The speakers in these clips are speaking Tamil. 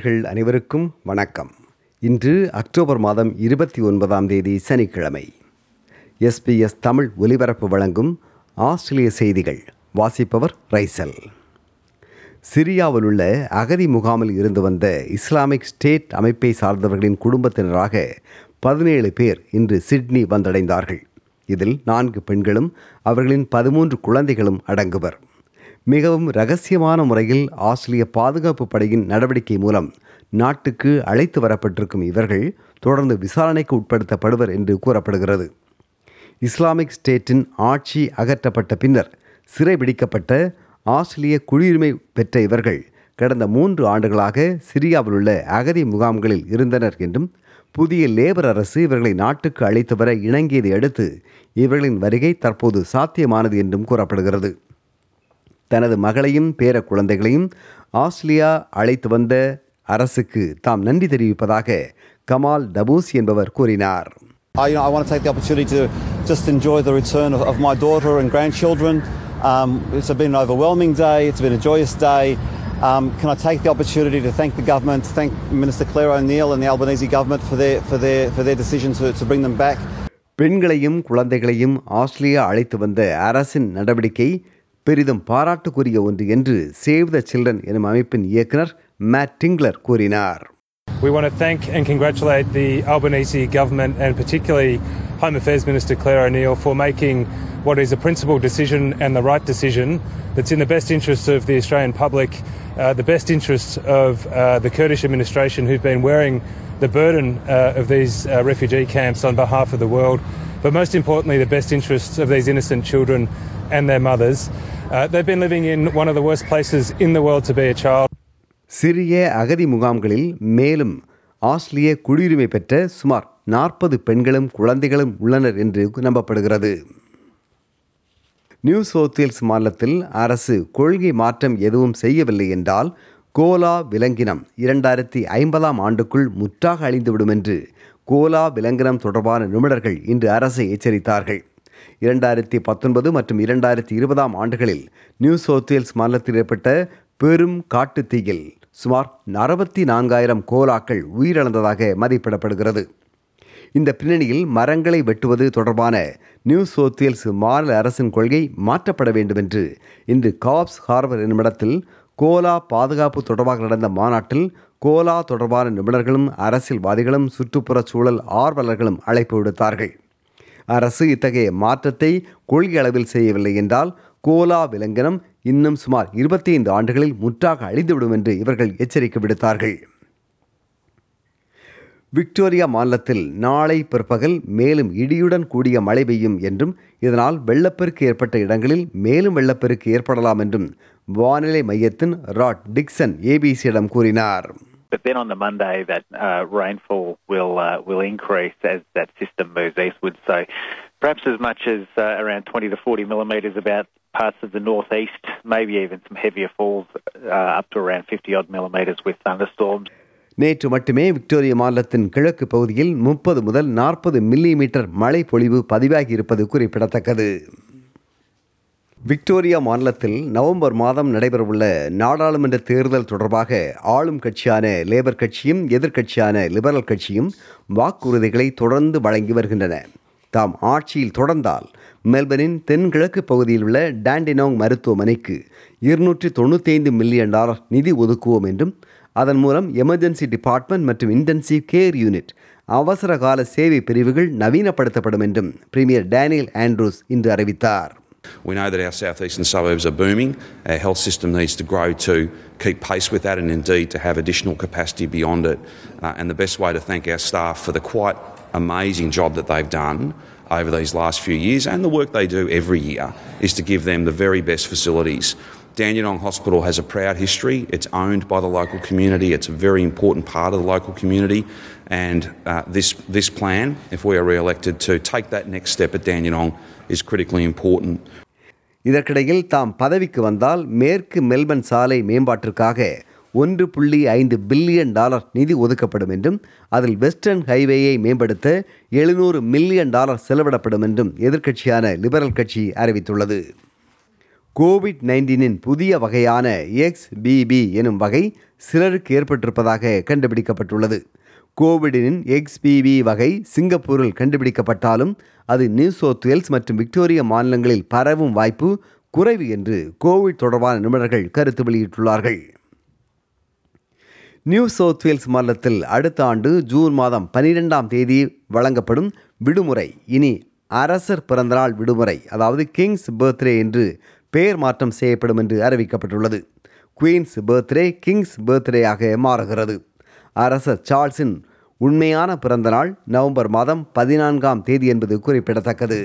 நேயர்கள் அனைவருக்கும் வணக்கம். இன்று அக்டோபர் மாதம் இருபத்தி ஒன்பதாம் தேதி சனிக்கிழமை. எஸ்பிஎஸ் தமிழ் ஒலிபரப்பு வழங்கும் ஆஸ்திரேலிய செய்திகள் வாசிப்பவர் ரைசல். சிரியாவில் உள்ள அகதி முகாமில் இருந்து வந்த இஸ்லாமிக் ஸ்டேட் அமைப்பை சார்ந்தவர்களின் குடும்பத்தினராக பதினேழு பேர் இன்று சிட்னி வந்தடைந்தார்கள். இதில் நான்கு பெண்களும் அவர்களின் பதிமூன்று குழந்தைகளும் அடங்குவர். மிகவும் ரகசியமான முறையில் ஆஸ்திரேலிய பாதுகாப்பு படையின் நடவடிக்கை மூலம் நாட்டுக்கு அழைத்து வரப்பட்டிருக்கும் இவர்கள் தொடர்ந்து விசாரணைக்கு உட்படுத்தப்படுவர் என்று கூறப்படுகிறது. இஸ்லாமிக் ஸ்டேட்டின் ஆட்சி அகற்றப்பட்ட பின்னர் சிறைபிடிக்கப்பட்ட ஆஸ்திரேலிய குடியுரிமை பெற்ற இவர்கள் கடந்த மூன்று ஆண்டுகளாக சிரியாவில் உள்ள அகதி முகாம்களில் இருந்தனர் என்றும் புதிய லேபர் அரசு இவர்களை நாட்டுக்கு அழைத்து வர இணங்கியதை அடுத்து இவர்களின் வருகை தற்போது சாத்தியமானது என்றும் கூறப்படுகிறது. தனது மகளையும் பேர குழந்தைகளையும் ஆஸ்திரேலியா அழைத்து வந்த அரசுக்கு தாம் நன்றி தெரிவிப்பதாக கமால் டபூஸ் என்பவர் கூறினார் I, you know, I want to take the opportunity to just enjoy the return of, of my daughter and grandchildren. Um, it's been an overwhelming day. It's been a joyous day. Um, can I take the opportunity to thank the government, thank Minister Claire O'Neill and the Albanese government for their, for their, for their decision to, to bring them back. பெண்களையும் குழந்தைகளையும் ஆஸ்திரேலியா அழைத்து வந்த அரசின் நடவடிக்கை பெரிதும் பாராட்டுக்குரிய ஒன்று என்று சேவ் த சில்ட்ரன் எனும் அமைப்பின் இயக்குனர் மேட் டிங்லர் கூறினார் We want to thank and congratulate the Albanese government and particularly Home Affairs Minister Claire O'Neill for making what is a principled decision and the right decision that's in the best interests of the Australian public, uh, the best interests of uh, the Kurdish administration who've been wearing the burden uh, of these uh, refugee camps on behalf of the world, but most importantly, the best interests of these innocent children and their mothers. Uh, they've been living in one of the worst places in the world to be a child. சிறிய அகதி முகாம்களில் மேலும் ஆஸ்திரிய குடியுரிமை பெற்ற சுமார் நாற்பது பெண்களும் குழந்தைகளும் உள்ளனர் என்று நம்பப்படுகிறது நியூ சவுத்வேல்ஸ் மாநிலத்தில் அரசு கொள்கை மாற்றம் எதுவும் செய்யவில்லை என்றால் கோலா விலங்கினம் இரண்டாயிரத்தி ஐம்பதாம் ஆண்டுக்குள் முற்றாக அழிந்துவிடும் என்று கோலா விலங்கினம் தொடர்பான நிபுணர்கள் இன்று அரசை எச்சரித்தார்கள் இரண்டாயிரத்தி பத்தொன்பது மற்றும் இரண்டாயிரத்தி இருபதாம் ஆண்டுகளில் நியூ சவுத்வேல்ஸ் மாநிலத்தில் ஏற்பட்ட பெரும் காட்டுத் தீயில் சுமார் அறுபத்தி நான்காயிரம் கோலாக்கள் உயிரிழந்ததாக மதிப்பிடப்படுகிறது. இந்த பின்னணியில் மரங்களை வெட்டுவது தொடர்பான நியூ சோத்தியல்ஸ் மாநில அரசின் கொள்கை மாற்றப்பட வேண்டும் என்று இன்று காப்ஸ் ஹார்பர் என்னுமிடத்தில் கோலா பாதுகாப்பு தொடர்பாக நடந்த மாநாட்டில் கோலா தொடர்பான நிபுணர்களும் அரசியல்வாதிகளும் சுற்றுப்புறச் சூழல் ஆர்வலர்களும் அழைப்பு விடுத்தார்கள். அரசு இத்தகைய மாற்றத்தை கொள்கை அளவில் செய்யவில்லை என்றால் கோலா விலங்கனம் இன்னும் சுமார் இருபத்தி ஐந்து ஆண்டுகளில் முற்றாக அழிந்துவிடும் என்று இவர்கள் எச்சரிக்கை விடுத்தார்கள். விக்டோரியா மாநிலத்தில் நாளை பிற்பகல் மேலும் இடியுடன் கூடிய மழை பெய்யும் என்றும் இதனால் வெள்ளப்பெருக்கு ஏற்பட்ட இடங்களில் மேலும் வெள்ளப்பெருக்கு ஏற்படலாம் என்றும் வானிலை மையத்தின் ராட் டிக்சன் ஏபிசியிடம் கூறினார். But then on the Monday, that uh, rainfall will uh, will increase as that system moves eastward. So perhaps as much as uh, around 20 to 40 millimetres about parts of the northeast, maybe even some heavier falls uh, up to around 50 odd millimetres with thunderstorms. நேற்று மட்டுமே விக்டோரியா மாநிலத்தின் கிழக்கு பகுதியில் முப்பது முதல் நாற்பது மில்லி மீட்டர் மழை பொழிவு பதிவாகி இருப்பது குறிப்பிடத்தக்கது விக்டோரியா மாநிலத்தில் நவம்பர் மாதம் நடைபெறவுள்ள நாடாளுமன்ற தேர்தல் தொடர்பாக ஆளும் கட்சியான லேபர் கட்சியும் எதிர்க்கட்சியான லிபரல் கட்சியும் வாக்குறுதிகளை தொடர்ந்து வழங்கி வருகின்றன. தாம் ஆட்சியில் தொடர்ந்தால் மெல்பனின் தென்கிழக்கு பகுதியில் உள்ள டாண்டினோங் மருத்துவமனைக்கு இருநூற்றி தொண்ணூத்தைந்து மில்லியன் டாலர் நிதி ஒதுக்குவோம் என்றும் அதன் மூலம் எமர்ஜென்சி டிபார்ட்மெண்ட் மற்றும் இன்டென்சிவ் கேர் யூனிட் அவசர கால சேவை பிரிவுகள் நவீனப்படுத்தப்படும் என்றும் பிரீமியர் டேனியல் ஆண்ட்ரூஸ் இன்று அறிவித்தார். We know that our southeastern suburbs are booming. Our health system needs to grow to keep pace with that and indeed to have additional capacity beyond it. Uh, and the best way to thank our staff for the quite amazing job that they've done over these last few years and the work they do every year is to give them the very best facilities. Dandenong Hospital has a proud history. It's owned by the local community. It's a very important part of the local community. And uh, this, this plan, if we are re-elected, to take that next step at Dandenong is critically important. இதற்கிடையில் தாம் பதவிக்கு வந்தால் மேற்கு மெல்பர்ன் சாலை மேம்பாட்டிற்காக ஒன்று புள்ளி ஐந்து பில்லியன் டாலர் நிதி ஒதுக்கப்படும் என்றும் அதில் வெஸ்டர்ன் ஹைவேயை மேம்படுத்த எழுநூறு மில்லியன் டாலர் செலவிடப்படும் என்றும் எதிர்க்கட்சியான லிபரல் கட்சி அறிவித்துள்ளது கோவிட் நைன்டீனின் புதிய வகையான எக்ஸ்பிபி எனும் வகை சிலருக்கு ஏற்பட்டிருப்பதாக கண்டுபிடிக்கப்பட்டுள்ளது கோவிடின் எக்ஸ்பிபி வகை சிங்கப்பூரில் கண்டுபிடிக்கப்பட்டாலும் அது நியூ சவுத் வேல்ஸ் மற்றும் விக்டோரியா மாநிலங்களில் பரவும் வாய்ப்பு குறைவு என்று கோவிட் தொடர்பான நிபுணர்கள் கருத்து வெளியிட்டுள்ளார்கள். நியூ சவுத் வேல்ஸ் மாநிலத்தில் அடுத்த ஆண்டு ஜூன் மாதம் பனிரெண்டாம் தேதி வழங்கப்படும் விடுமுறை. இனி அரசர் பிறந்தநாள் விடுமுறை அதாவது கிங்ஸ் பர்த்டே என்று பெயர் மாற்றம் செய்யப்படும் என்று அறிவிக்கப்பட்டுள்ளது. குயின்ஸ் பர்த்டே கிங்ஸ் பர்த்டேயாக மாறுகிறது. அரசர் சார்ல்ஸின் உண்மையான பிறந்தநாள் நவம்பர் மாதம் பதினான்காம் தேதி என்பது குறிப்பிடத்தக்கது.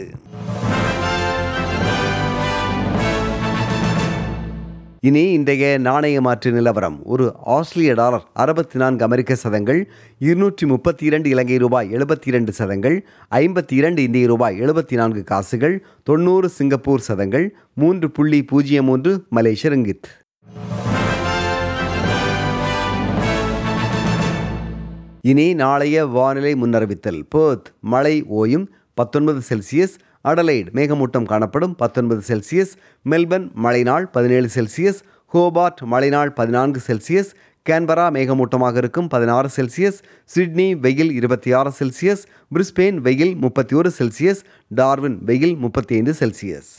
இனி இன்றைய நாணய மாற்று நிலவரம். ஒரு ஆஸ்திரேலிய டாலர் அறுபத்தி நான்கு அமெரிக்க சதங்கள் இருநூற்றி முப்பத்தி இரண்டு இலங்கை ரூபாய் எழுபத்தி இரண்டு சதங்கள் ஐம்பத்தி இரண்டு இந்திய ரூபாய் எழுபத்தி நான்கு காசுகள் தொண்ணூறு சிங்கப்பூர் சதங்கள் மூன்று புள்ளி பூஜ்ஜியம் மூன்று மலேசிய ரிங்கித். இனி நாளைய வானிலை முன்னறிவித்தல். பேர்த் மழை ஓயும் பத்தொன்பது செல்சியஸ் அடலைட் மேகமூட்டம் காணப்படும் பத்தொன்பது செல்சியஸ் மெல்பர்ன் மழைநாள் பதினேழு செல்சியஸ் ஹோபார்ட் மழைநாள் பதினான்கு செல்சியஸ் கேன்பரா மேகமூட்டமாக இருக்கும் பதினாறு செல்சியஸ் சிட்னி வெயில் இருபத்தி ஆறு செல்சியஸ் பிரிஸ்பெயின் வெயில் முப்பத்தி ஒரு செல்சியஸ் டார்வின் வெயில் முப்பத்தி ஐந்து செல்சியஸ்.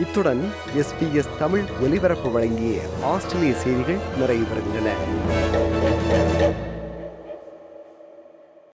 இத்துடன் எஸ்பிஎஸ் தமிழ் ஒலிபரப்பு வழங்கிய ஆஸ்திரேலிய செய்திகள் நிறைவு பெறுகின்றன